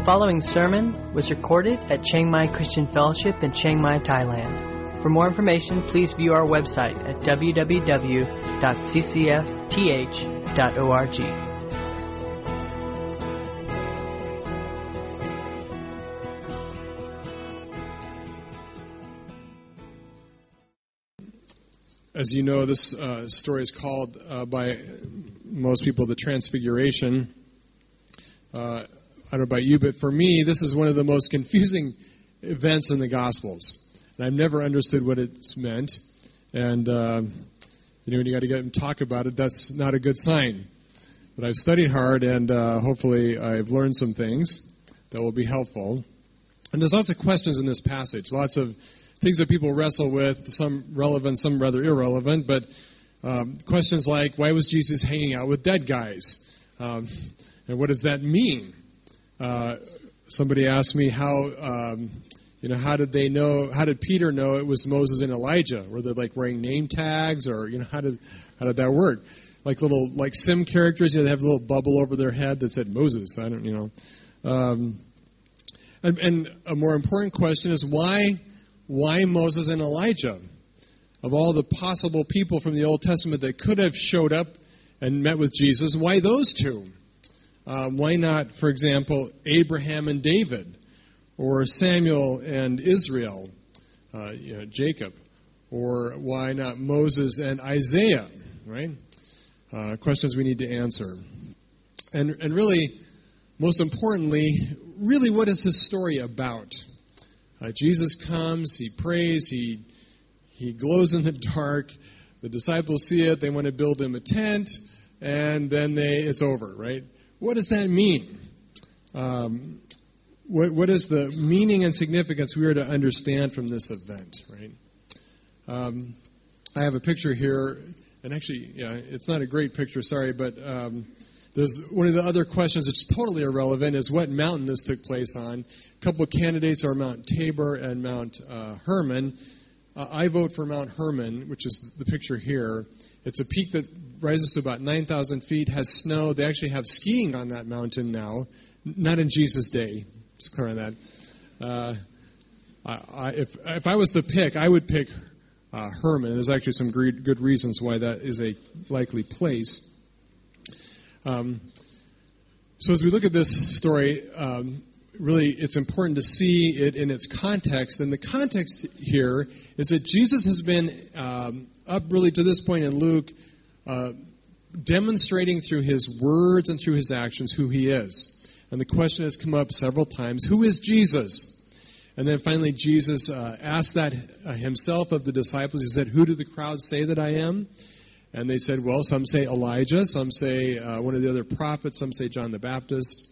The following sermon was recorded at Chiang Mai Christian Fellowship in Chiang Mai, Thailand. For more information, please view our website at www.ccfth.org. As you know, this uh, story is called uh, by most people the Transfiguration. Uh, I don't know about you, but for me, this is one of the most confusing events in the Gospels. And I've never understood what it's meant. And, uh, you know, when you got to get and talk about it, that's not a good sign. But I've studied hard, and uh, hopefully I've learned some things that will be helpful. And there's lots of questions in this passage, lots of things that people wrestle with, some relevant, some rather irrelevant, but um, questions like why was Jesus hanging out with dead guys? Um, and what does that mean? Uh, somebody asked me how, um, you know, how did they know? How did Peter know it was Moses and Elijah? Were they like wearing name tags, or you know, how did how did that work? Like little like sim characters, you know, they have a little bubble over their head that said Moses. I don't, you know. Um, and, and a more important question is why why Moses and Elijah? Of all the possible people from the Old Testament that could have showed up and met with Jesus, why those two? Uh, why not, for example, Abraham and David, or Samuel and Israel, uh, you know, Jacob, or why not Moses and Isaiah? Right? Uh, questions we need to answer. And and really, most importantly, really, what is this story about? Uh, Jesus comes, he prays, he, he glows in the dark. The disciples see it, they want to build him a tent, and then they, it's over, right? What does that mean? Um, what, what is the meaning and significance we are to understand from this event, right? Um, I have a picture here, and actually, yeah, it's not a great picture, sorry, but um, there's one of the other questions that's totally irrelevant is what mountain this took place on. A couple of candidates are Mount Tabor and Mount uh, Hermon. Uh, I vote for Mount Hermon, which is the picture here. It's a peak that rises to about 9,000 feet, has snow. They actually have skiing on that mountain now, not in Jesus' day. Just clear on that. Uh, I, if, if I was to pick, I would pick uh, Hermon. There's actually some good reasons why that is a likely place. Um, so as we look at this story, um, really it's important to see it in its context. And the context here is that Jesus has been um, up really to this point in Luke, uh, demonstrating through his words and through his actions who he is. And the question has come up several times who is Jesus? And then finally, Jesus uh, asked that uh, himself of the disciples. He said, Who do the crowds say that I am? And they said, well, some say Elijah, some say uh, one of the other prophets, some say John the Baptist.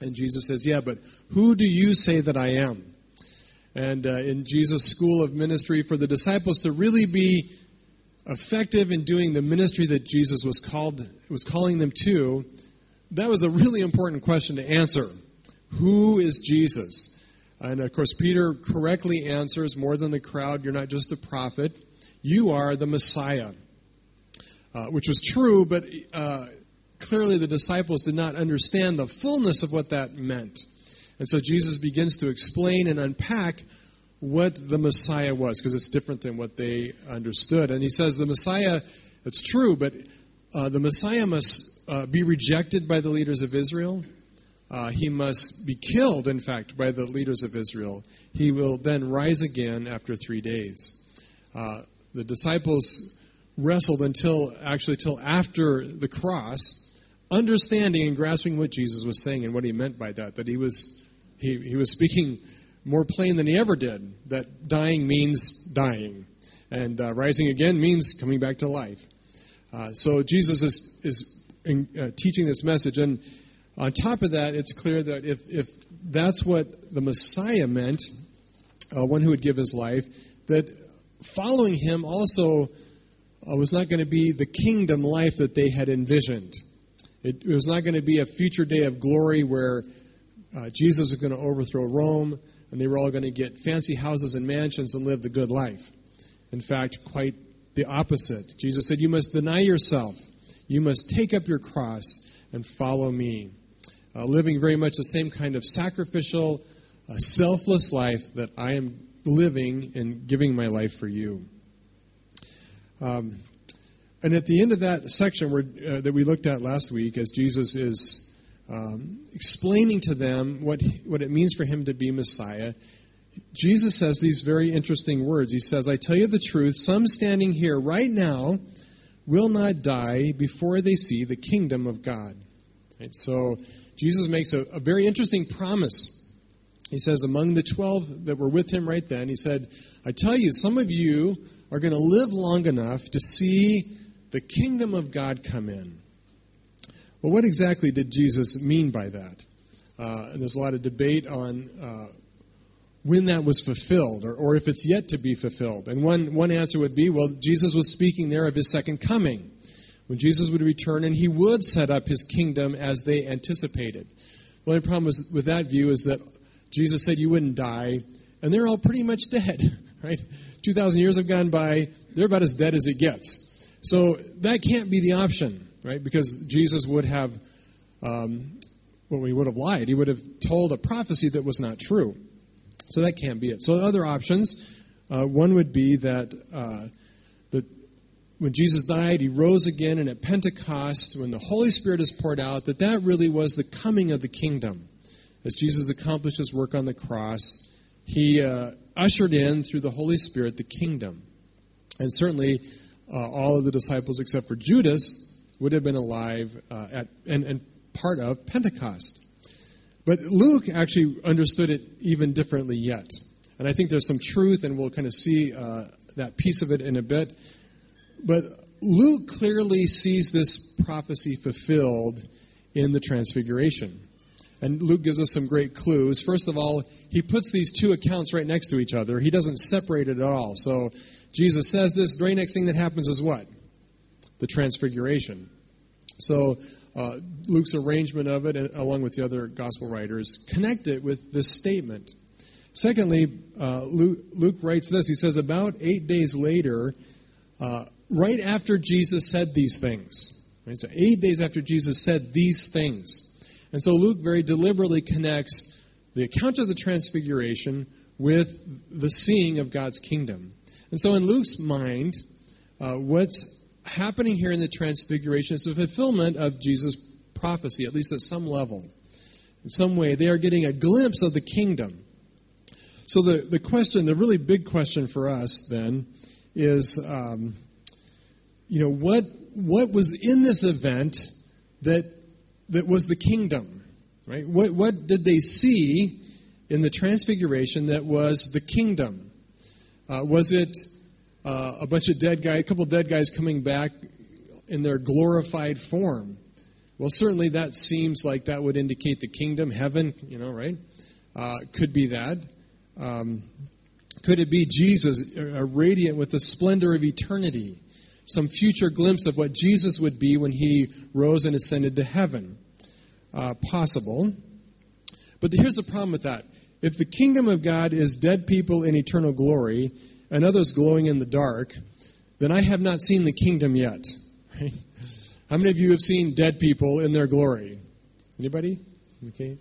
And Jesus says, yeah, but who do you say that I am? And uh, in Jesus' school of ministry, for the disciples to really be effective in doing the ministry that Jesus was called was calling them to, that was a really important question to answer. Who is Jesus? And of course, Peter correctly answers more than the crowd, you're not just a prophet, you are the Messiah uh, which was true, but uh, clearly the disciples did not understand the fullness of what that meant. And so Jesus begins to explain and unpack what the Messiah was, because it's different than what they understood. And he says the Messiah, it's true, but uh, the Messiah must uh, be rejected by the leaders of Israel. Uh, he must be killed, in fact, by the leaders of Israel. He will then rise again after three days. Uh, the disciples wrestled until actually till after the cross, understanding and grasping what Jesus was saying and what he meant by that. That he was he, he was speaking more plain than he ever did. That dying means dying, and uh, rising again means coming back to life. Uh, so Jesus is is in, uh, teaching this message, and on top of that, it's clear that if if that's what the Messiah meant, uh, one who would give his life, that following him also uh, was not going to be the kingdom life that they had envisioned. It, it was not going to be a future day of glory where uh, Jesus was going to overthrow Rome and they were all going to get fancy houses and mansions and live the good life. In fact, quite the opposite. Jesus said, You must deny yourself, you must take up your cross and follow me. uh, living very much the same kind of sacrificial, uh, selfless life that I am living and giving my life for you. Um, and at the end of that section where, uh, that we looked at last week, as Jesus is um, explaining to them what, what it means for him to be Messiah, Jesus says these very interesting words. He says, I tell you the truth, some standing here right now will not die before they see the kingdom of God. Right? So Jesus makes a, a very interesting promise. He says, among the 12 that were with him right then, he said, I tell you, some of you are going to live long enough to see the kingdom of God come in. Well, what exactly did Jesus mean by that? Uh, and there's a lot of debate on uh, when that was fulfilled or, or if it's yet to be fulfilled. And one, one answer would be well, Jesus was speaking there of his second coming, when Jesus would return and he would set up his kingdom as they anticipated. The only problem with that view is that Jesus said you wouldn't die, and they're all pretty much dead, right? 2,000 years have gone by, they're about as dead as it gets. So that can't be the option, right? Because Jesus would have, um, well, he would have lied. He would have told a prophecy that was not true. So that can't be it. So other options, uh, one would be that uh, that when Jesus died, he rose again, and at Pentecost, when the Holy Spirit is poured out, that that really was the coming of the kingdom. As Jesus accomplished his work on the cross, he uh, ushered in through the Holy Spirit the kingdom. And certainly, uh, all of the disciples except for Judas would have been alive uh, at and, and part of Pentecost. But Luke actually understood it even differently yet. And I think there's some truth, and we'll kind of see uh, that piece of it in a bit. But Luke clearly sees this prophecy fulfilled in the Transfiguration. And Luke gives us some great clues. First of all, he puts these two accounts right next to each other. He doesn't separate it at all. So Jesus says this. The very next thing that happens is what? The Transfiguration. So uh, Luke's arrangement of it, along with the other gospel writers, connect it with this statement. Secondly, uh, Luke, Luke, writes this. He says, About eight days later, uh, right after Jesus said these things, right, so eight days after Jesus said these things. And so Luke very deliberately connects the account of the Transfiguration with the seeing of God's kingdom. And so in Luke's mind, uh, what's happening here in the Transfiguration is a fulfillment of Jesus' prophecy, at least at some level. In some way, they are getting a glimpse of the kingdom. So the, the question, the really big question for us then, is, um, you know, what what was in this event that that was the kingdom, right? What what did they see in the Transfiguration that was the kingdom? Uh, was it uh, a bunch of dead guys, a couple of dead guys coming back in their glorified form. Well, certainly that seems like that would indicate the kingdom, heaven, you know, right? Uh, could be that. Um, could it be Jesus, uh, radiant with the splendor of eternity? Some future glimpse of what Jesus would be when he rose and ascended to heaven? Uh, possible. But here's the problem with that. If the kingdom of God is dead people in eternal glory, and others glowing in the dark, then I have not seen the kingdom yet. How many of you have seen dead people in their glory? Anybody? Okay.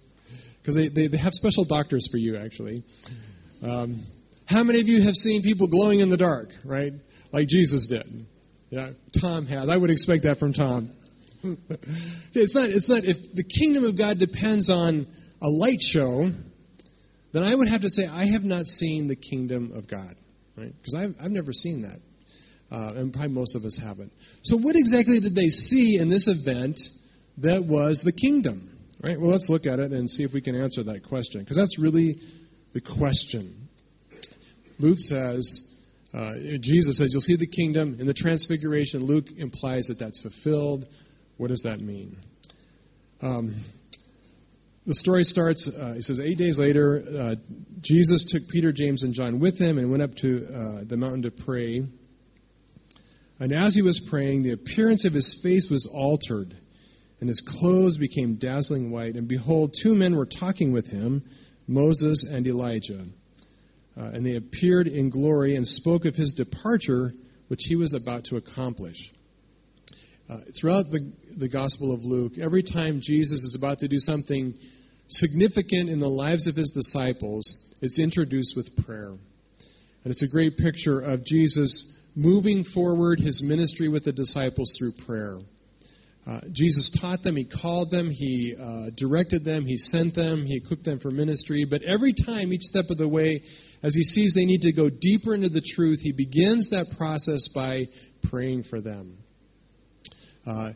Because they, they, they, have special doctors for you, actually. Um, how many of you have seen people glowing in the dark, right? Like Jesus did. Yeah, Tom has. I would expect that from Tom. it's not. It's not. If the kingdom of God depends on a light show, then I would have to say I have not seen the kingdom of God right? Because I've, I've never seen that. Uh, and probably most of us haven't. So, what exactly did they see in this event that was the kingdom? Right? Well, let's look at it and see if we can answer that question, because that's really the question. Luke says, uh, Jesus says, You'll see the kingdom in the transfiguration. Luke implies that that's fulfilled. What does that mean? Um, the story starts, uh, he says, eight days later, uh, Jesus took Peter, James, and John with him and went up to uh, the mountain to pray. And as he was praying, the appearance of his face was altered, and his clothes became dazzling white. And behold, two men were talking with him, Moses and Elijah. Uh, and they appeared in glory and spoke of his departure, which he was about to accomplish. Uh, throughout the, the Gospel of Luke, every time Jesus is about to do something significant in the lives of his disciples, it's introduced with prayer. And it's a great picture of Jesus moving forward his ministry with the disciples through prayer. Uh, Jesus taught them, He called them, He uh, directed them, He sent them, He equipped them for ministry. But every time, each step of the way, as He sees they need to go deeper into the truth, He begins that process by praying for them. Uh,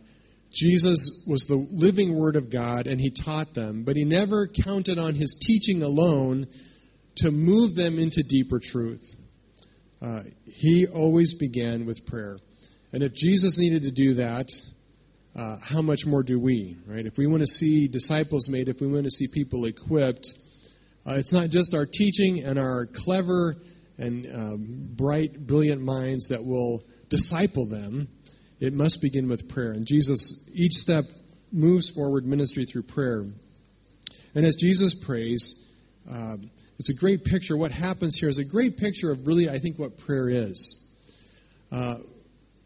Jesus was the living Word of God, and He taught them, but He never counted on His teaching alone to move them into deeper truth. Uh, he always began with prayer. And if Jesus needed to do that, uh, how much more do we, right? If we want to see disciples made, if we want to see people equipped, uh, it's not just our teaching and our clever and um, bright, brilliant minds that will disciple them. It must begin with prayer. And Jesus, each step moves forward ministry through prayer. And as Jesus prays, uh, it's a great picture. What happens here is a great picture of really, I think, what prayer is. Uh,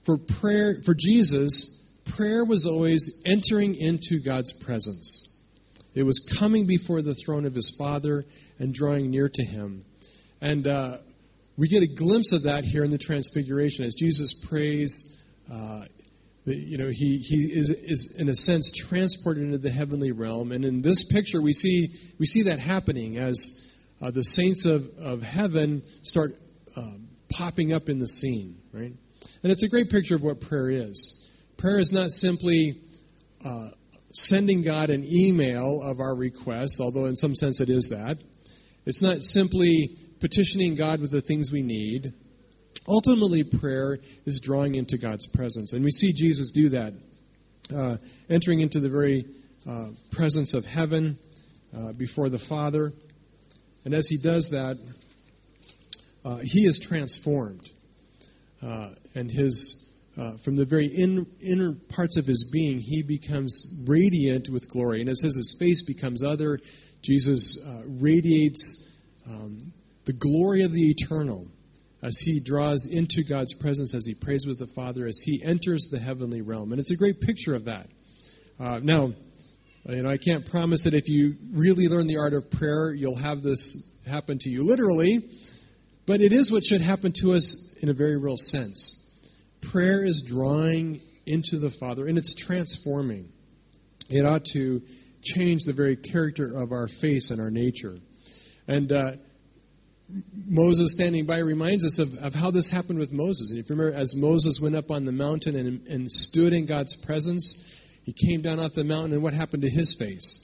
for prayer, for Jesus, prayer was always entering into God's presence. It was coming before the throne of his Father and drawing near to him. And uh, we get a glimpse of that here in the Transfiguration as Jesus prays. Uh, the, you know, he, he is, is, in a sense, transported into the heavenly realm. And in this picture, we see, we see that happening as uh, the saints of, of heaven start um, popping up in the scene, right? And it's a great picture of what prayer is. Prayer is not simply uh, sending God an email of our requests, although in some sense it is that. It's not simply petitioning God with the things we need. Ultimately, prayer is drawing into God's presence. And we see Jesus do that, uh, entering into the very uh, presence of heaven uh, before the Father. And as he does that, uh, he is transformed. Uh, and his uh, from the very in, inner parts of his being, he becomes radiant with glory. And it says his face becomes other. Jesus radiates um, the glory of the eternal as he draws into God's presence, as he prays with the Father, as he enters the heavenly realm. And it's a great picture of that. Uh, now, you know, I can't promise that if you really learn the art of prayer, you'll have this happen to you literally, but it is what should happen to us in a very real sense. Prayer is drawing into the Father, and it's transforming. It ought to change the very character of our face and our nature. And uh, Moses standing by reminds us of, of how this happened with Moses. And if you remember, as Moses went up on the mountain and, and stood in God's presence, he came down off the mountain, and what happened to his face?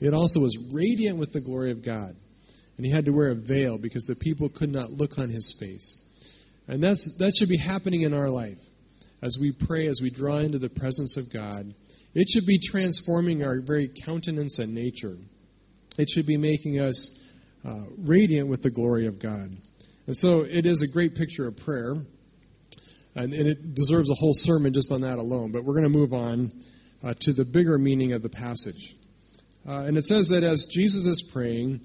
It also was radiant with the glory of God. And he had to wear a veil because the people could not look on his face. And that's, that should be happening in our life. As we pray, as we draw into the presence of God, it should be transforming our very countenance and nature. It should be making us uh, radiant with the glory of God. And so it is a great picture of prayer. And, and it deserves a whole sermon just on that alone. But we're going to move on uh, to the bigger meaning of the passage. Uh, and it says that as Jesus is praying,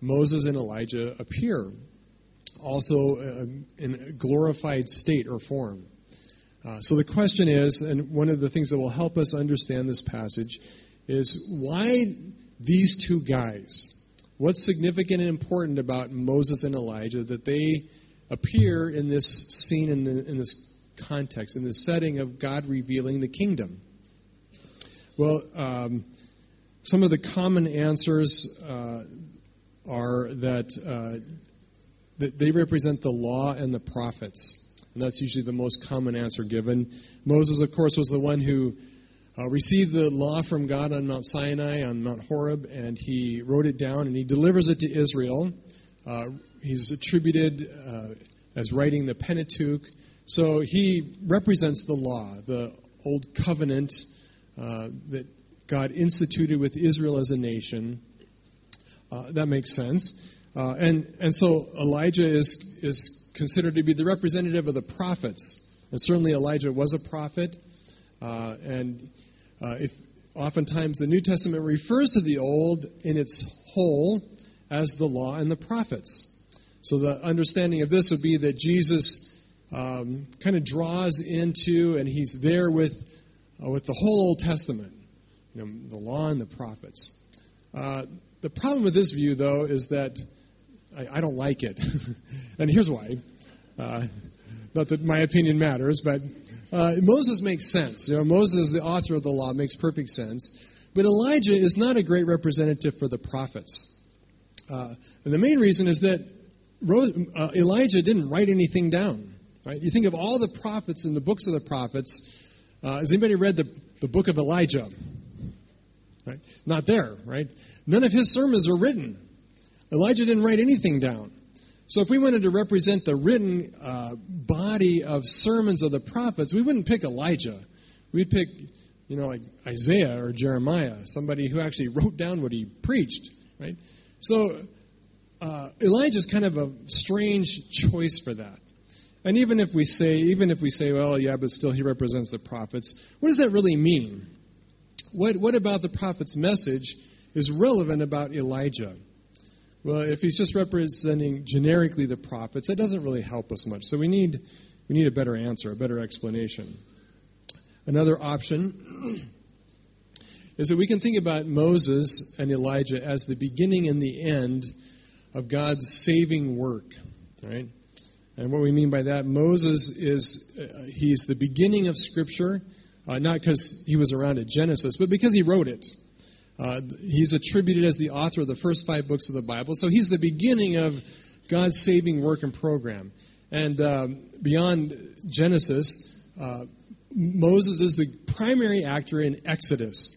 Moses and Elijah appear also in a glorified state or form. Uh, so the question is, and one of the things that will help us understand this passage is why these two guys? What's significant and important about Moses and Elijah that they appear in this scene, in, the, in this context, in the setting of God revealing the kingdom? Well, um, some of the common answers uh, are that uh, they represent the law and the prophets. And that's usually the most common answer given. Moses, of course, was the one who uh, received the law from God on Mount Sinai, on Mount Horeb, and he wrote it down and he delivers it to Israel. Uh, he's attributed uh, as writing the Pentateuch. So he represents the law, the old covenant uh, that God instituted with Israel as a nation. Uh, that makes sense. Uh, and, and so Elijah is, is considered to be the representative of the prophets. And certainly Elijah was a prophet. Uh, and uh, if, oftentimes the New Testament refers to the Old in its whole as the law and the prophets. So the understanding of this would be that Jesus um, kind of draws into and he's there with uh, with the whole Old Testament, you know, the law and the prophets. Uh, the problem with this view, though, is that I, I don't like it. and here's why. Uh, not that my opinion matters, but uh, Moses makes sense. You know, Moses, the author of the law, makes perfect sense. But Elijah is not a great representative for the prophets. Uh, and the main reason is that uh, Elijah didn't write anything down. Right? You think of all the prophets in the books of the prophets. Uh, has anybody read the, the book of Elijah? Right? Not there, right? None of his sermons are written. Elijah didn't write anything down. So if we wanted to represent the written uh, body of sermons of the prophets, we wouldn't pick Elijah. We'd pick, you know, like Isaiah or Jeremiah, somebody who actually wrote down what he preached, right? So uh, Elijah is kind of a strange choice for that. And even if we say, even if we say, well, yeah, but still he represents the prophets, what does that really mean? What, what about the prophet's message is relevant about Elijah? Well, if he's just representing generically the prophets, that doesn't really help us much. So we need, we need a better answer, a better explanation. Another option is that we can think about Moses and Elijah as the beginning and the end of God's saving work, right? And what we mean by that, Moses is uh, he's the beginning of Scripture, uh, not because he was around at Genesis, but because he wrote it. Uh, he's attributed as the author of the first five books of the Bible. So he's the beginning of God's saving work and program. And um, beyond Genesis, uh, Moses is the primary actor in Exodus.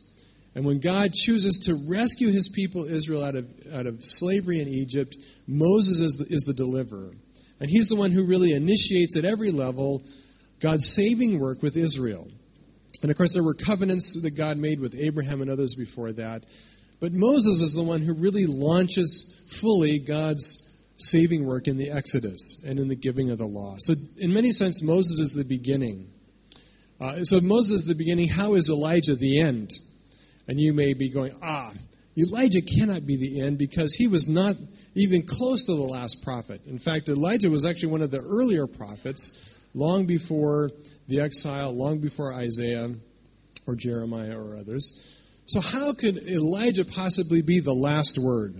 And when God chooses to rescue his people Israel out of, out of slavery in Egypt, Moses is the, is the deliverer. And he's the one who really initiates at every level God's saving work with Israel. And of course, there were covenants that God made with Abraham and others before that. But Moses is the one who really launches fully God's saving work in the Exodus and in the giving of the law. So, in many sense, Moses is the beginning. Uh, so, Moses is the beginning, how is Elijah the end? And you may be going, ah, Elijah cannot be the end because he was not even close to the last prophet. In fact, Elijah was actually one of the earlier prophets, long before the exile, long before Isaiah or Jeremiah or others. So, how could Elijah possibly be the last word?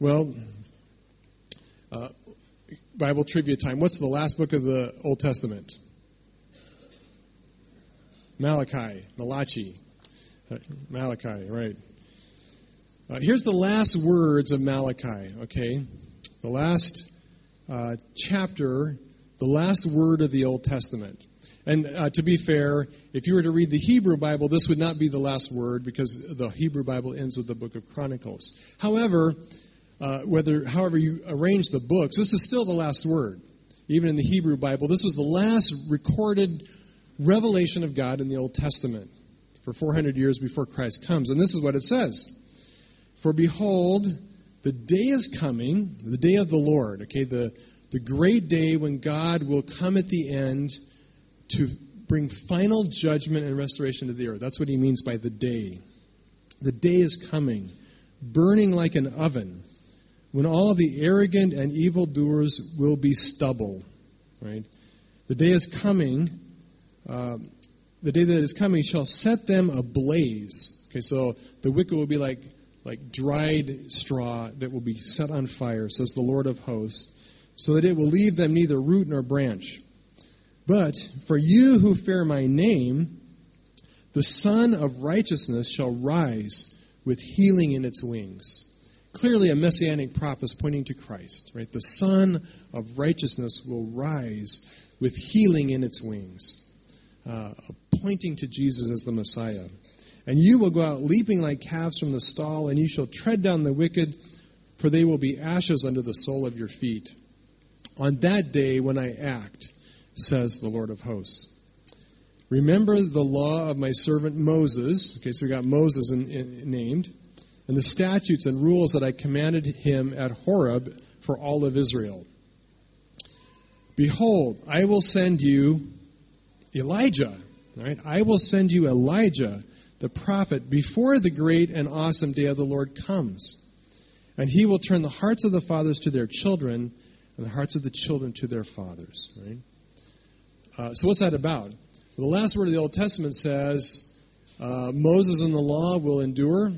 Well, uh, Bible trivia time. What's the last book of the Old Testament? Malachi, Malachi. Uh, Malachi, right. Uh, here's the last words of Malachi, okay? The last uh, chapter, the last word of the Old Testament. And uh, to be fair, if you were to read the Hebrew Bible, this would not be the last word because the Hebrew Bible ends with the book of Chronicles. However, uh, whether however you arrange the books, this is still the last word. Even in the Hebrew Bible, this was the last recorded revelation of God in the Old Testament for 400 years before Christ comes. And this is what it says For behold, the day is coming, the day of the Lord, okay, the, the great day when God will come at the end to bring final judgment and restoration to the earth. That's what he means by the day. The day is coming, burning like an oven, when all the arrogant and evildoers will be stubble. Right? The day is coming. Uh, the day that is coming shall set them ablaze. Okay, so the wicked will be like like dried straw that will be set on fire, says the Lord of hosts, so that it will leave them neither root nor branch. But for you who fear my name, the Sun of righteousness shall rise with healing in its wings. Clearly, a messianic prophecy pointing to Christ, right? The Sun of righteousness will rise with healing in its wings, uh, pointing to Jesus as the Messiah. And you will go out leaping like calves from the stall, and you shall tread down the wicked, for they will be ashes under the sole of your feet. On that day, when I act, says the Lord of hosts. Remember the law of my servant Moses. Okay, so we got Moses in, in, named. And the statutes and rules that I commanded him at Horeb for all of Israel. Behold, I will send you Elijah. Right? I will send you Elijah, the prophet, before the great and awesome day of the Lord comes. And he will turn the hearts of the fathers to their children, and the hearts of the children to their fathers. Right? Uh, so, what's that about? The last word of the Old Testament says uh, Moses and the law will endure,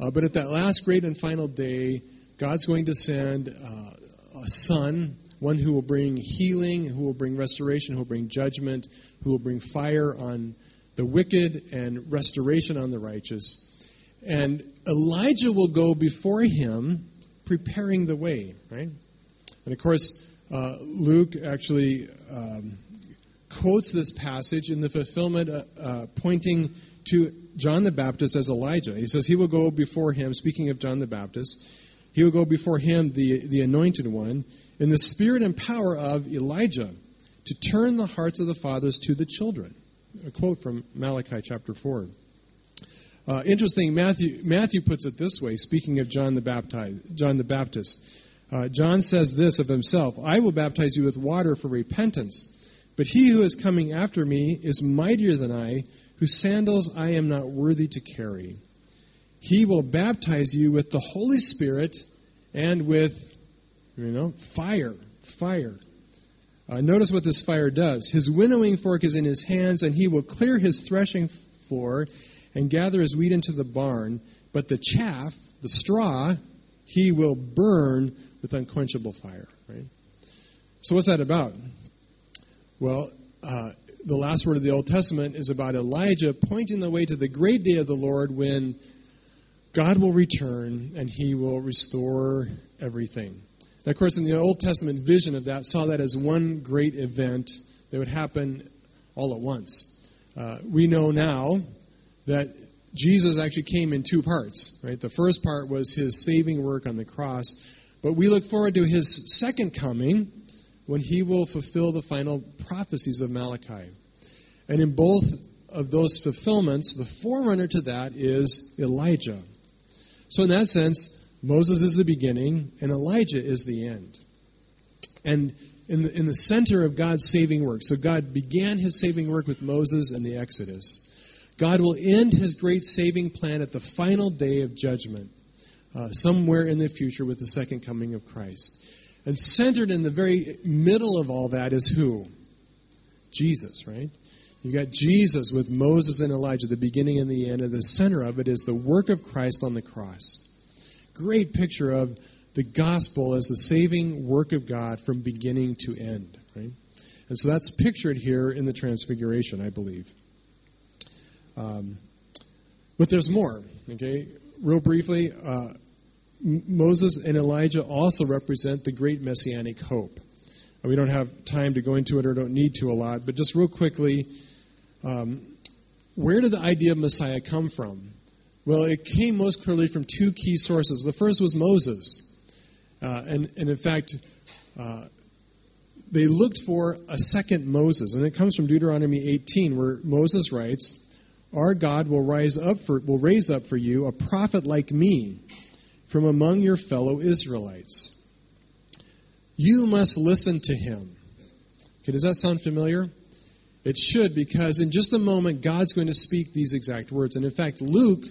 uh, but at that last great and final day, God's going to send uh, a son, one who will bring healing, who will bring restoration, who will bring judgment, who will bring fire on the wicked and restoration on the righteous. And Elijah will go before him, preparing the way, right? And of course, uh, Luke actually um, quotes this passage in the fulfillment, uh, uh, pointing to John the Baptist as Elijah. He says he will go before him, speaking of John the Baptist, he will go before him, the, the anointed one, in the spirit and power of Elijah, to turn the hearts of the fathers to the children. A quote from Malachi chapter 4. Uh, interesting, Matthew, Matthew puts it this way, speaking of John the, Baptist. John the Baptist. Uh, John says this of himself I will baptize you with water for repentance, but he who is coming after me is mightier than I, whose sandals I am not worthy to carry. He will baptize you with the Holy Spirit and with, you know, fire. Fire. Uh, notice what this fire does. His winnowing fork is in his hands, and he will clear his threshing floor and gather his wheat into the barn, but the chaff, the straw, he will burn with unquenchable fire. Right? So, what's that about? Well, uh, the last word of the Old Testament is about Elijah pointing the way to the great day of the Lord when God will return and he will restore everything. Now, of course, in the Old Testament vision of that, saw that as one great event that would happen all at once. Uh, we know now that Jesus actually came in two parts, right? The first part was his saving work on the cross, but we look forward to his second coming when he will fulfill the final prophecies of Malachi. And in both of those fulfillments, the forerunner to that is Elijah. So, in that sense, Moses is the beginning and Elijah is the end. And in the, in the center of God's saving work, so God began his saving work with Moses and the Exodus. God will end his great saving plan at the final day of judgment, uh, somewhere in the future with the second coming of Christ. And centered in the very middle of all that is who? Jesus, right? You got Jesus with Moses and Elijah, the beginning and the end, and the center of it is the work of Christ on the cross. Great picture of the gospel as the saving work of God from beginning to end, right? And so that's pictured here in the Transfiguration, I believe. Um, but there's more. Okay, real briefly, uh, Moses and Elijah also represent the great messianic hope. We don't have time to go into it or don't need to a lot, but just real quickly, um, where did the idea of Messiah come from? Well, it came most clearly from two key sources. The first was Moses. Uh, and, and in fact, uh, they looked for a second Moses. And it comes from Deuteronomy 18, where Moses writes, our God will rise up for will raise up for you a prophet like me from among your fellow Israelites. You must listen to him. Okay, does that sound familiar? It should, because in just a moment, God's going to speak these exact words. And in fact, Luke,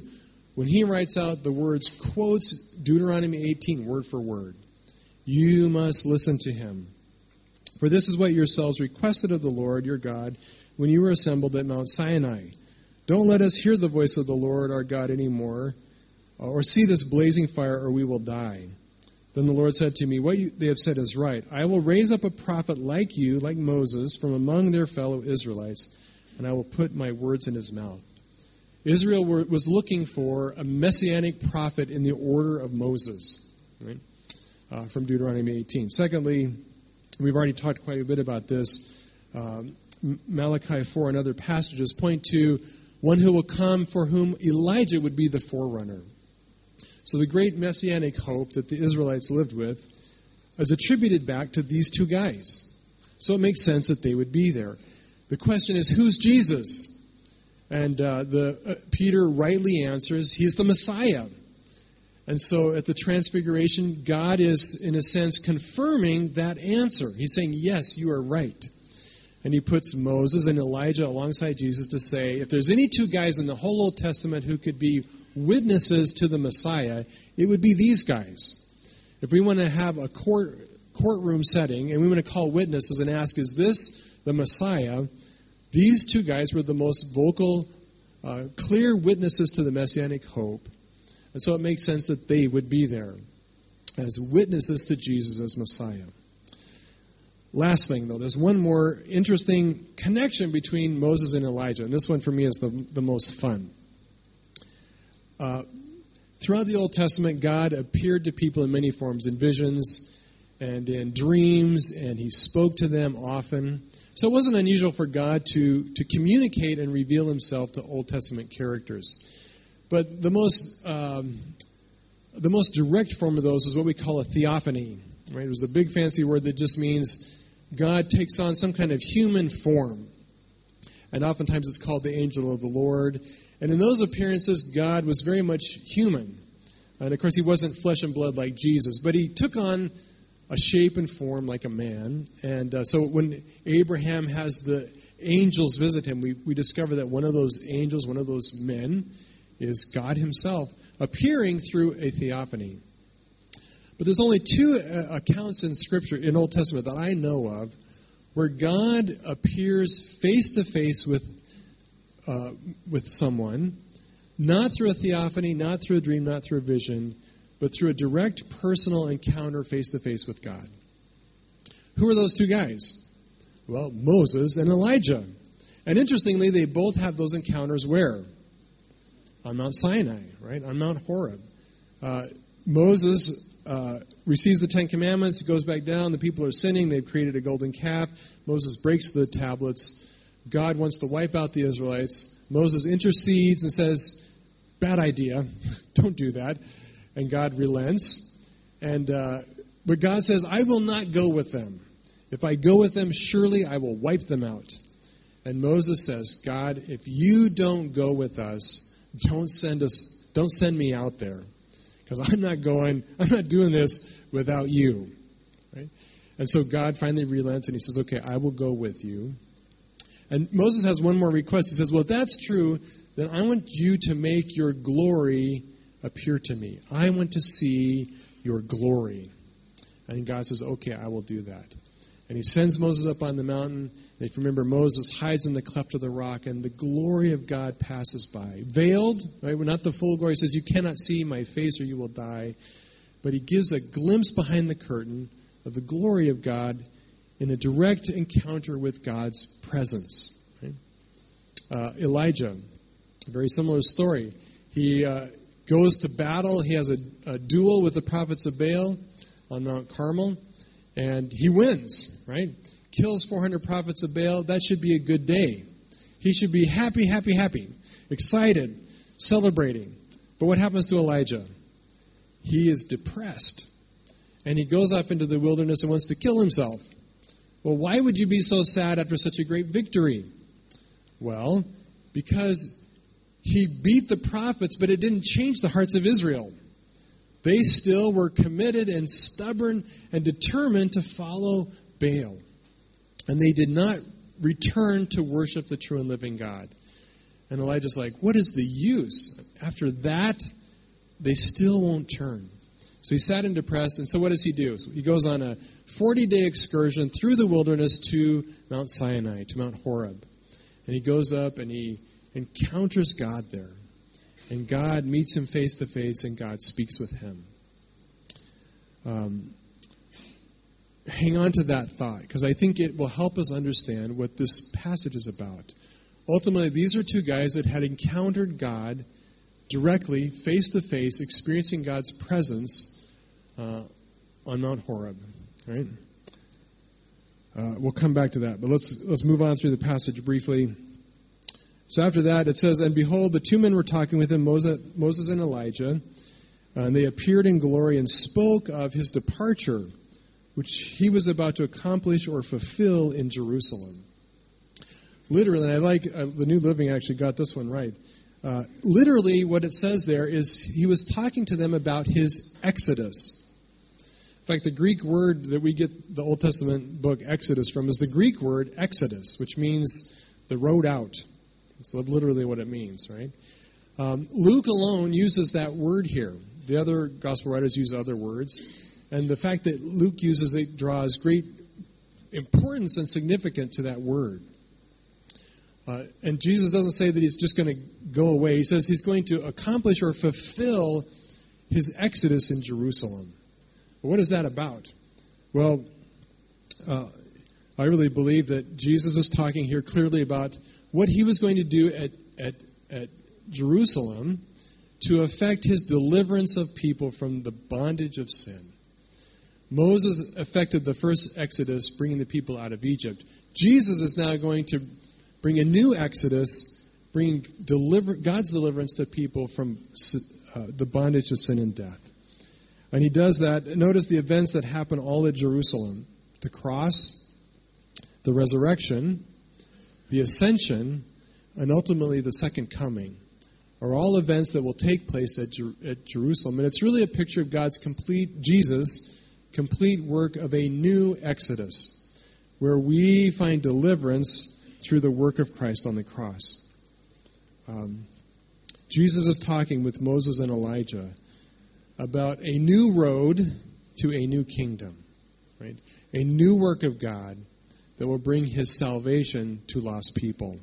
when he writes out the words, quotes Deuteronomy 18 word for word. You must listen to him. For this is what yourselves requested of the Lord your God when you were assembled at Mount Sinai. Don't let us hear the voice of the Lord our God anymore, uh, or see this blazing fire, or we will die. Then the Lord said to me, What you, they have said is right. I will raise up a prophet like you, like Moses, from among their fellow Israelites, and I will put my words in his mouth. Israel were, was looking for a messianic prophet in the order of Moses, right? Uh, from Deuteronomy 18. Secondly, we've already talked quite a bit about this. Um, Malachi 4 and other passages point to one who will come for whom Elijah would be the forerunner. So the great messianic hope that the Israelites lived with is attributed back to these two guys. So it makes sense that they would be there. The question is, who's Jesus? And uh, the, uh, Peter rightly answers, he's the Messiah. And so at the Transfiguration, God is, in a sense, confirming that answer. He's saying, yes, you are right. And he puts Moses and Elijah alongside Jesus to say, if there's any two guys in the whole Old Testament who could be witnesses to the Messiah, it would be these guys. If we want to have a court, courtroom setting and we want to call witnesses and ask, is this the Messiah? These two guys were the most vocal, uh, clear witnesses to the messianic hope. And so it makes sense that they would be there as witnesses to Jesus as Messiah. Last thing, though, there's one more interesting connection between Moses and Elijah, and this one for me is the, the most fun. Uh, throughout the Old Testament, God appeared to people in many forms, in visions and in dreams, and He spoke to them often. So it wasn't unusual for God to, to communicate and reveal Himself to Old Testament characters. But the most, um, the most direct form of those is what we call a theophany. Right? It was a big fancy word that just means God takes on some kind of human form. And oftentimes it's called the angel of the Lord. And in those appearances, God was very much human. And of course, he wasn't flesh and blood like Jesus, but he took on a shape and form like a man. And uh, so when Abraham has the angels visit him, we, we discover that one of those angels, one of those men, is God himself appearing through a theophany. But there's only two uh, accounts in Scripture, in Old Testament, that I know of, where God appears face to face with uh, with someone, not through a theophany, not through a dream, not through a vision, but through a direct personal encounter face to face with God. Who are those two guys? Well, Moses and Elijah. And interestingly, they both have those encounters where? On Mount Sinai, right? On Mount Horeb. Uh, Moses uh, receives the Ten Commandments, goes back down. The people are sinning. They've created a golden calf. Moses breaks the tablets. God wants to wipe out the Israelites. Moses intercedes and says, Bad idea. Don't do that. And God relents. And uh, but God says, I will not go with them. If I go with them, surely I will wipe them out. And Moses says, God, if you don't go with us, don't send us, don't send me out there because I'm not going, I'm not doing this without you. Right? And so God finally relents and he says, Okay, I will go with you. And Moses has one more request. He says, Well, if that's true, then I want you to make your glory appear to me. I want to see your glory. And God says, Okay, I will do that. And he sends Moses up on the mountain. You remember, Moses hides in the cleft of the rock, and the glory of God passes by. Veiled, right? Not the full glory. He says, You cannot see my face or you will die. But he gives a glimpse behind the curtain of the glory of God in a direct encounter with God's presence. Right? Uh, Elijah, a very similar story. He uh, goes to battle. He has a, a duel with the prophets of Baal on Mount Carmel. And he wins, right? Kills 400 prophets of Baal. That should be a good day. He should be happy, happy, happy, excited, celebrating. But what happens to Elijah? He is depressed. And he goes off into the wilderness and wants to kill himself. Well, why would you be so sad after such a great victory? Well, because he beat the prophets, but it didn't change the hearts of Israel. They still were committed and stubborn and determined to follow Baal. And they did not return to worship the true and living God. And Elijah's like, What is the use? After that, they still won't turn. So he's sad and depressed, and so what does he do? So he goes on a 40 day excursion through the wilderness to Mount Sinai, to Mount Horeb. And he goes up and he encounters God there and God meets him face to face, and God speaks with him. Um, hang on to that thought, because I think it will help us understand what this passage is about. Ultimately, these are two guys that had encountered God directly, face to face, experiencing God's presence uh, on Mount Horeb. Right? Uh, we'll come back to that, but let's let's move on through the passage briefly. So after that, it says, And behold, the two men were talking with him, Moses and Elijah, and they appeared in glory and spoke of his departure, which he was about to accomplish or fulfill in Jerusalem. Literally, and I like uh, the New Living actually got this one right. Uh, literally, what it says there is he was talking to them about his exodus. In fact, the Greek word that we get the Old Testament book Exodus from is the Greek word exodus, which means the road out. That's literally what it means, right? Um, Luke alone uses that word here. The other gospel writers use other words. And the fact that Luke uses it draws great importance and significance to that word. Uh, and Jesus doesn't say that he's just going to go away. He says he's going to accomplish or fulfill his exodus in Jerusalem. what is that about? Well, uh, I really believe that Jesus is talking here clearly about what he was going to do at, at, at Jerusalem to effect his deliverance of people from the bondage of sin. Moses effected the first exodus, bringing the people out of Egypt. Jesus is now going to bring a new exodus, bringing deliver, God's deliverance to people from uh, the bondage of sin and death. And he does that. Notice the events that happen all at Jerusalem the cross, the resurrection, the ascension, and ultimately the second coming are all events that will take place at, Jer- at Jerusalem. And it's really a picture of God's complete, Jesus' complete work of a new exodus, where we find deliverance through the work of Christ on the cross. Um, Jesus is talking with Moses and Elijah about a new road to a new kingdom, right? A new work of God that will bring his salvation to lost people.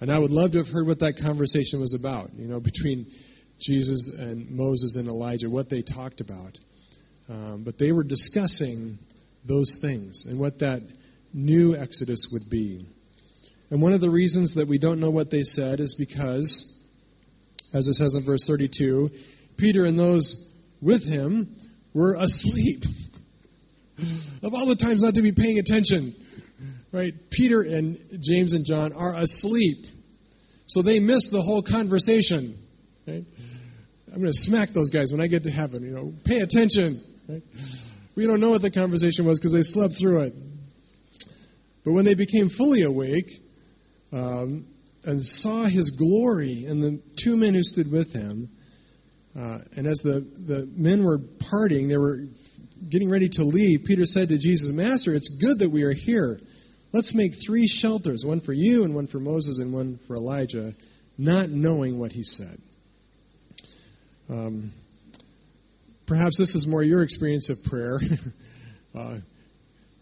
And I would love to have heard what that conversation was about, you know, between Jesus and Moses and Elijah, what they talked about. Um, but they were discussing those things and what that new Exodus would be. And one of the reasons that we don't know what they said is because, as it says in verse 32, Peter and those with him were asleep. of all the times not to be paying attention, right? Peter and James and John are asleep. So they missed the whole conversation. Right? I'm going to smack those guys when I get to heaven. You know, pay attention. Right? We don't know what the conversation was because they slept through it. But when they became fully awake um, and saw his glory and the two men who stood with him, uh, and as the, the men were parting, they were getting ready to leave. Peter said to Jesus, Master, it's good that we are here. Let's make three shelters one for you, and one for Moses, and one for Elijah, not knowing what he said. Um, perhaps this is more your experience of prayer. uh,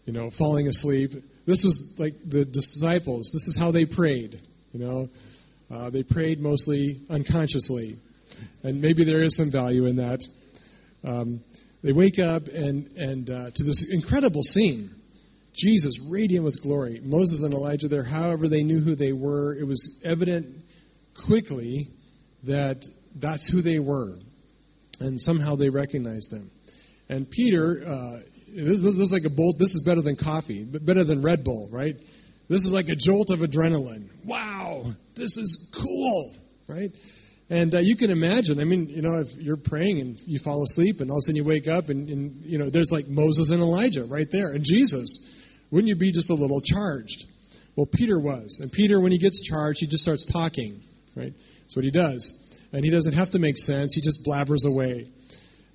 you know, falling asleep. This was like the disciples. This is how they prayed. You know, uh, they prayed mostly unconsciously, and maybe there is some value in that. Um, they wake up and and uh, to this incredible scene. Jesus, radiant with glory. Moses and Elijah there, however they knew who they were, it was evident quickly that that's who they were. And somehow they recognized them. And Peter, uh, this, this, is like a bolt. This is better than coffee, but better than Red Bull, right? This is like a jolt of adrenaline. Wow, this is cool, right? And uh, you can imagine, I mean, you know, if you're praying and you fall asleep and all of a sudden you wake up and, and, you know, there's like Moses and Elijah right there and Jesus. Wouldn't you be just a little charged? Well, Peter was. And Peter, when he gets charged, he just starts talking, right? That's what he does. And he doesn't have to make sense, he just blabbers away.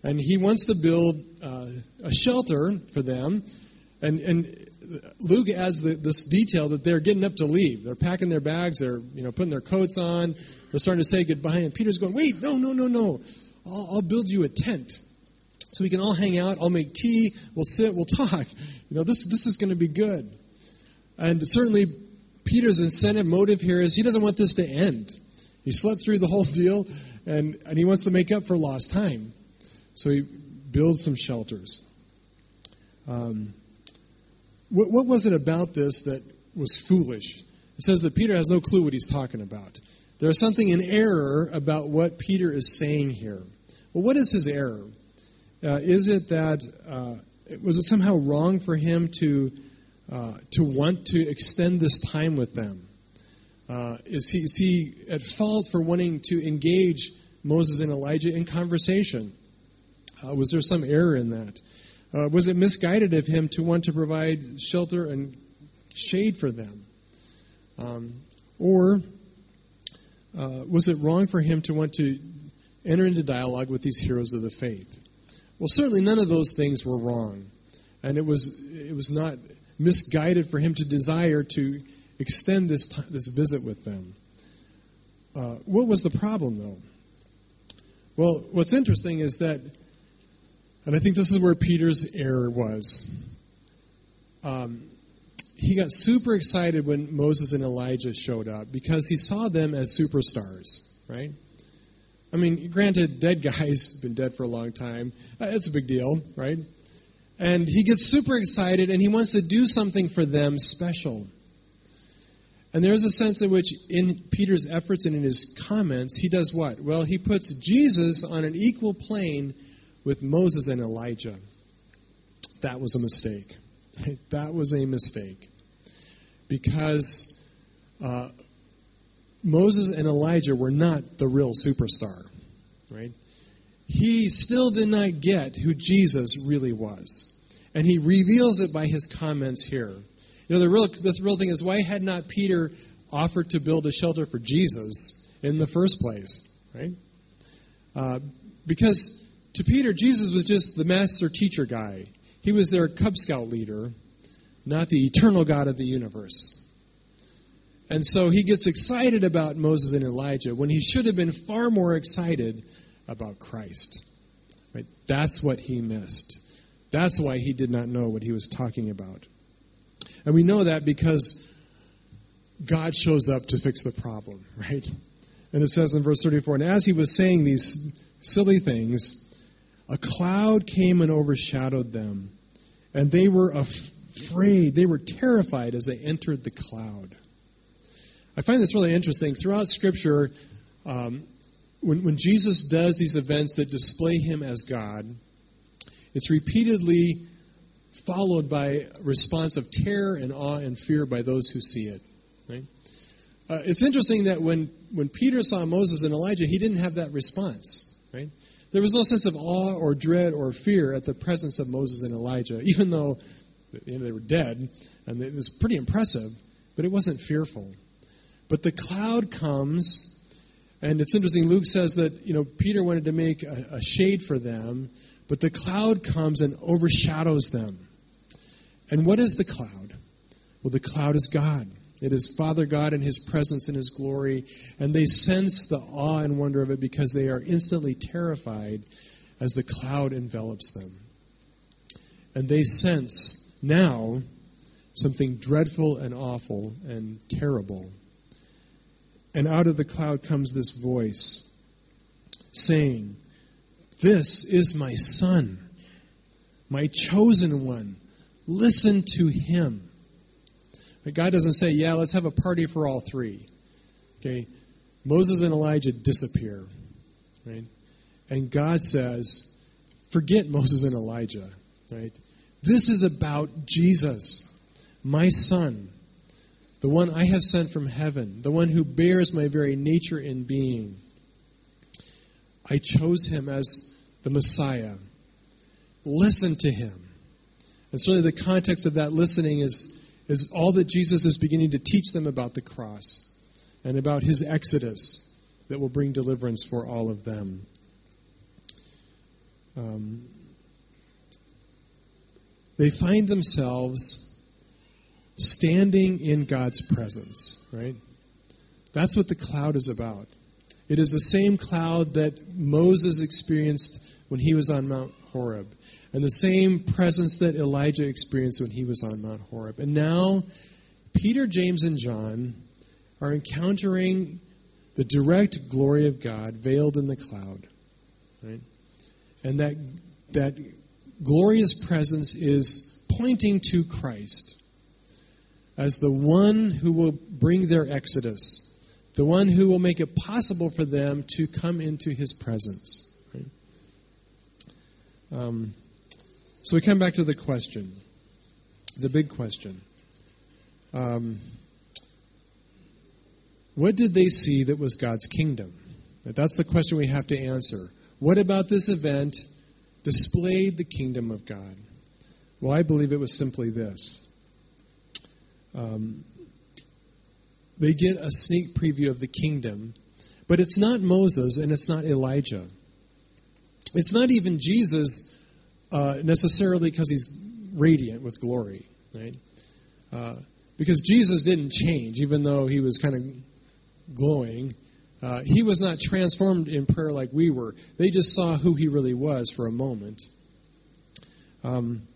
And he wants to build uh, a shelter for them. And, and Luke adds the, this detail that they're getting up to leave. They're packing their bags, they're you know, putting their coats on, they're starting to say goodbye. And Peter's going, Wait, no, no, no, no. I'll, I'll build you a tent so we can all hang out. I'll make tea. We'll sit. We'll talk. You know, this this is going to be good. And certainly, Peter's incentive motive here is he doesn't want this to end. He slept through the whole deal, and and he wants to make up for lost time. So he builds some shelters. Um, what, what was it about this that was foolish? It says that Peter has no clue what he's talking about. There is something in error about what Peter is saying here. Well, what is his error? Uh, is it that uh, was it somehow wrong for him to uh, to want to extend this time with them? Uh, is he, is he at fault for wanting to engage Moses and Elijah in conversation? Uh, was there some error in that? Uh, was it misguided of him to want to provide shelter and shade for them? Um, or was it wrong for him to want to enter into dialogue with these heroes of the faith? Well, certainly none of those things were wrong. And it was, it was not misguided for him to desire to extend this, this visit with them. Uh, what was the problem, though? Well, what's interesting is that, and I think this is where Peter's error was. Um, he got super excited when Moses and Elijah showed up because he saw them as superstars, right? I mean, granted, dead guys have been dead for a long time. Uh, it's a big deal, right? And he gets super excited and he wants to do something for them special. And there's a sense in which, in Peter's efforts and in his comments, he does what? Well, he puts Jesus on an equal plane with Moses and Elijah. That was a mistake. That was a mistake. Because uh, Moses and Elijah were not the real superstar, right? He still did not get who Jesus really was. And he reveals it by his comments here. You know, the real, the real thing is why had not Peter offered to build a shelter for Jesus in the first place, right? Uh, because to Peter, Jesus was just the master teacher guy. He was their Cub Scout leader, not the eternal God of the universe. And so he gets excited about Moses and Elijah when he should have been far more excited about Christ. Right? That's what he missed. That's why he did not know what he was talking about. And we know that because God shows up to fix the problem, right? And it says in verse 34 And as he was saying these silly things, a cloud came and overshadowed them, and they were afraid. They were terrified as they entered the cloud. I find this really interesting. Throughout Scripture, um, when, when Jesus does these events that display him as God, it's repeatedly followed by a response of terror and awe and fear by those who see it. Right? Uh, it's interesting that when, when Peter saw Moses and Elijah, he didn't have that response. Right? There was no sense of awe or dread or fear at the presence of Moses and Elijah, even though you know, they were dead, and it was pretty impressive, but it wasn't fearful. But the cloud comes, and it's interesting. Luke says that you know Peter wanted to make a, a shade for them, but the cloud comes and overshadows them. And what is the cloud? Well, the cloud is God. It is Father God in His presence and His glory, and they sense the awe and wonder of it because they are instantly terrified as the cloud envelops them. And they sense now something dreadful and awful and terrible. And out of the cloud comes this voice saying, This is my Son, my chosen one. Listen to him. But God doesn't say, yeah, let's have a party for all three. Okay? Moses and Elijah disappear. Right? And God says, forget Moses and Elijah. Right? This is about Jesus, my son, the one I have sent from heaven, the one who bears my very nature and being. I chose him as the Messiah. Listen to him. And certainly the context of that listening is, is all that Jesus is beginning to teach them about the cross and about his exodus that will bring deliverance for all of them. Um, they find themselves standing in God's presence, right? That's what the cloud is about. It is the same cloud that Moses experienced when he was on Mount Horeb and the same presence that Elijah experienced when he was on Mount Horeb. And now, Peter, James, and John are encountering the direct glory of God veiled in the cloud. Right? And that, that glorious presence is pointing to Christ as the one who will bring their exodus, the one who will make it possible for them to come into his presence. Um, so we come back to the question, the big question. Um, what did they see that was God's kingdom? That's the question we have to answer. What about this event displayed the kingdom of God? Well, I believe it was simply this. Um, they get a sneak preview of the kingdom, but it's not Moses and it's not Elijah. It's not even Jesus uh, necessarily because he's radiant with glory, right? Uh, because Jesus didn't change, even though he was kind of glowing. Uh, he was not transformed in prayer like we were. They just saw who he really was for a moment. Um,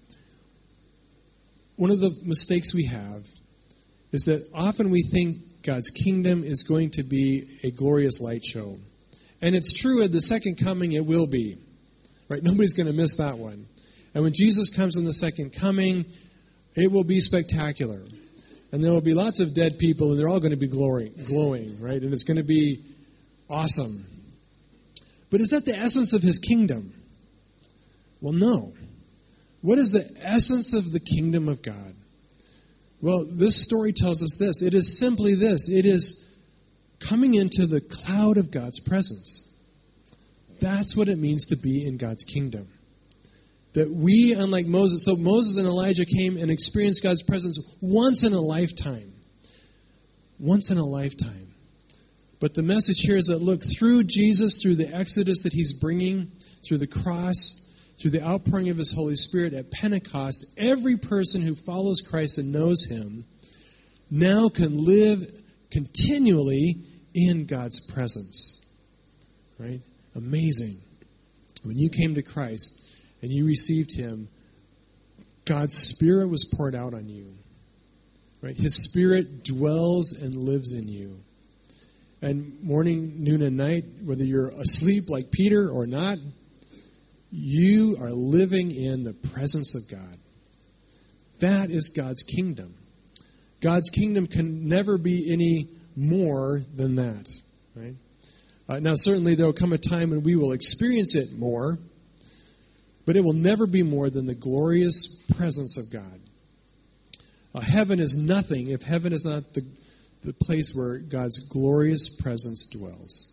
one of the mistakes we have is that often we think God's kingdom is going to be a glorious light show. And it's true at the second coming it will be. Right? Nobody's going to miss that one. And when Jesus comes in the second coming, it will be spectacular. And there will be lots of dead people, and they're all going to be glowing, glowing, right? And it's going to be awesome. But is that the essence of his kingdom? Well, no. What is the essence of the kingdom of God? Well, this story tells us this. It is simply this it is coming into the cloud of God's presence. That's what it means to be in God's kingdom. That we, unlike Moses, so Moses and Elijah came and experienced God's presence once in a lifetime. Once in a lifetime. But the message here is that look, through Jesus, through the exodus that he's bringing, through the cross, through the outpouring of his Holy Spirit at Pentecost, every person who follows Christ and knows him now can live continually in God's presence. Right? Amazing. When you came to Christ and you received him, God's Spirit was poured out on you. Right? His Spirit dwells and lives in you. And morning, noon, and night, whether you're asleep like Peter or not, you are living in the presence of God. That is God's kingdom. God's kingdom can never be any more than that. Right? Uh, now, certainly there will come a time when we will experience it more, but it will never be more than the glorious presence of God. Uh, heaven is nothing if heaven is not the, the place where God's glorious presence dwells.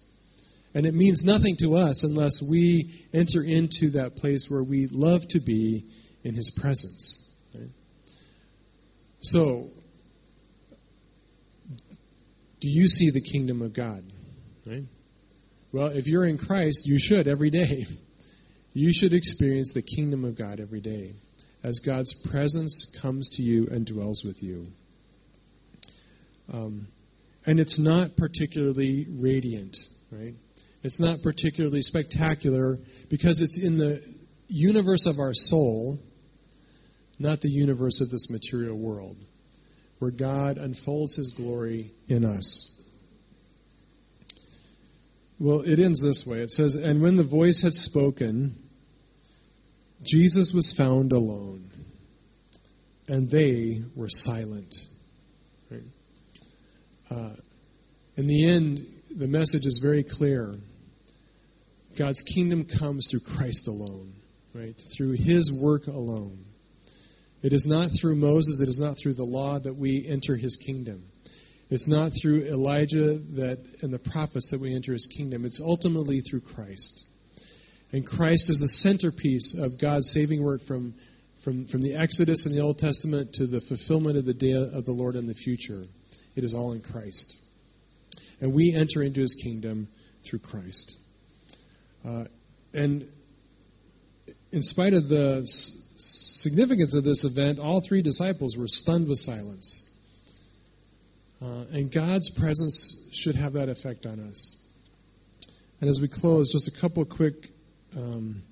And it means nothing to us unless we enter into that place where we love to be in His presence. Right? So, do you see the kingdom of God? Right? Well, if you're in Christ, you should every day. You should experience the kingdom of God every day as God's presence comes to you and dwells with you. Um, and it's not particularly radiant, right? It's not particularly spectacular because it's in the universe of our soul, not the universe of this material world, where God unfolds his glory in us. Well, it ends this way. It says, And when the voice had spoken, Jesus was found alone, and they were silent. Right? Uh, in the end, the message is very clear. God's kingdom comes through Christ alone, right? Through his work alone. It is not through Moses, it is not through the law that we enter his kingdom. It's not through Elijah that and the prophets that we enter his kingdom. It's ultimately through Christ. And Christ is the centerpiece of God's saving work from, from, from the Exodus in the Old Testament to the fulfillment of the day of the Lord in the future. It is all in Christ. And we enter into his kingdom through Christ. Uh, and in spite of the significance of this event, all three disciples were stunned with silence. Uh, and God's presence should have that effect on us. And as we close, just a couple of quick um,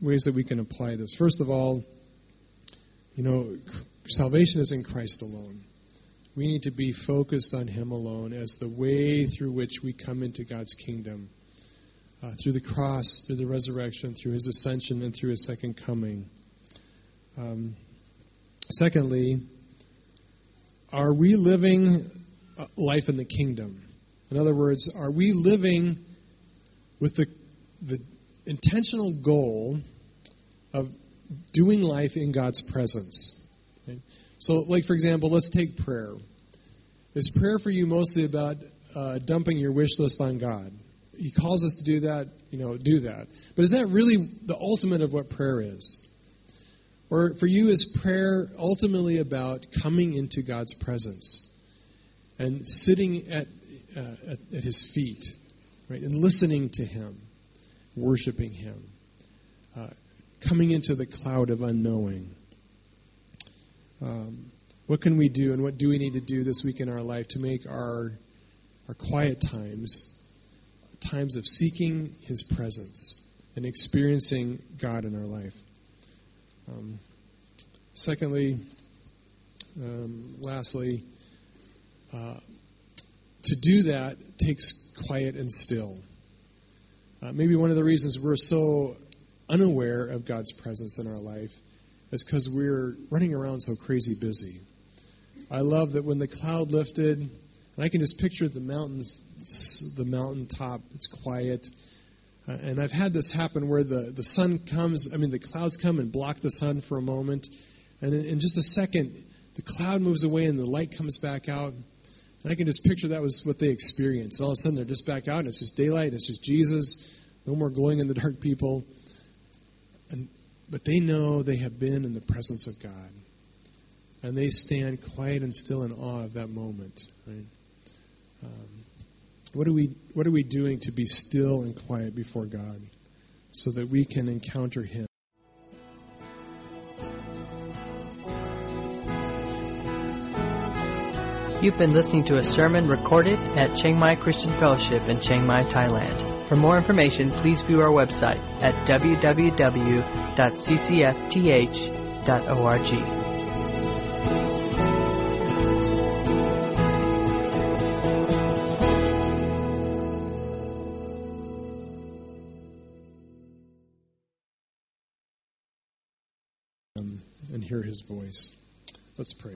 ways that we can apply this. First of all, you know, salvation is in Christ alone. We need to be focused on Him alone as the way through which we come into God's kingdom uh, through the cross, through the resurrection, through his ascension, and through his second coming. Um, secondly, are we living life in the kingdom? In other words, are we living with the, the intentional goal of doing life in God's presence? Okay? So, like, for example, let's take prayer. Is prayer for you mostly about uh, dumping your wish list on God? He calls us to do that, you know, do that. But is that really the ultimate of what prayer is? Or for you, is prayer ultimately about coming into God's presence and sitting at, uh, at, at, His feet, right, and listening to Him, worshiping Him, uh, coming into the cloud of unknowing? Um, what can we do, and what do we need to do this week in our life to make our our quiet times times of seeking His presence and experiencing God in our life. Um, secondly, Um, lastly, uh, to do that takes quiet and still. Uh, maybe one of the reasons we're so unaware of God's presence in our life is because we're running around so crazy busy. I love that when the cloud lifted, and I can just picture the mountains, the mountaintop. It's quiet. Uh, and I've had this happen where the, the sun comes, I mean, the clouds come and block the sun for a moment. And in, in just a second, the cloud moves away and the light comes back out. And I can just picture that was what they experienced. All of a sudden, they're just back out, and it's just daylight, it's just Jesus, no more glowing in the dark people. And, but they know they have been in the presence of God. And they stand quiet and still in awe of that moment. Right? Um, what are we What are we doing to be still and quiet before God, so that we can encounter Him? You've been listening to a sermon recorded at Chiang Mai Christian Fellowship in Chiang Mai, Thailand. For more information, please view our website at www.ccfth.org. voice. Let's pray.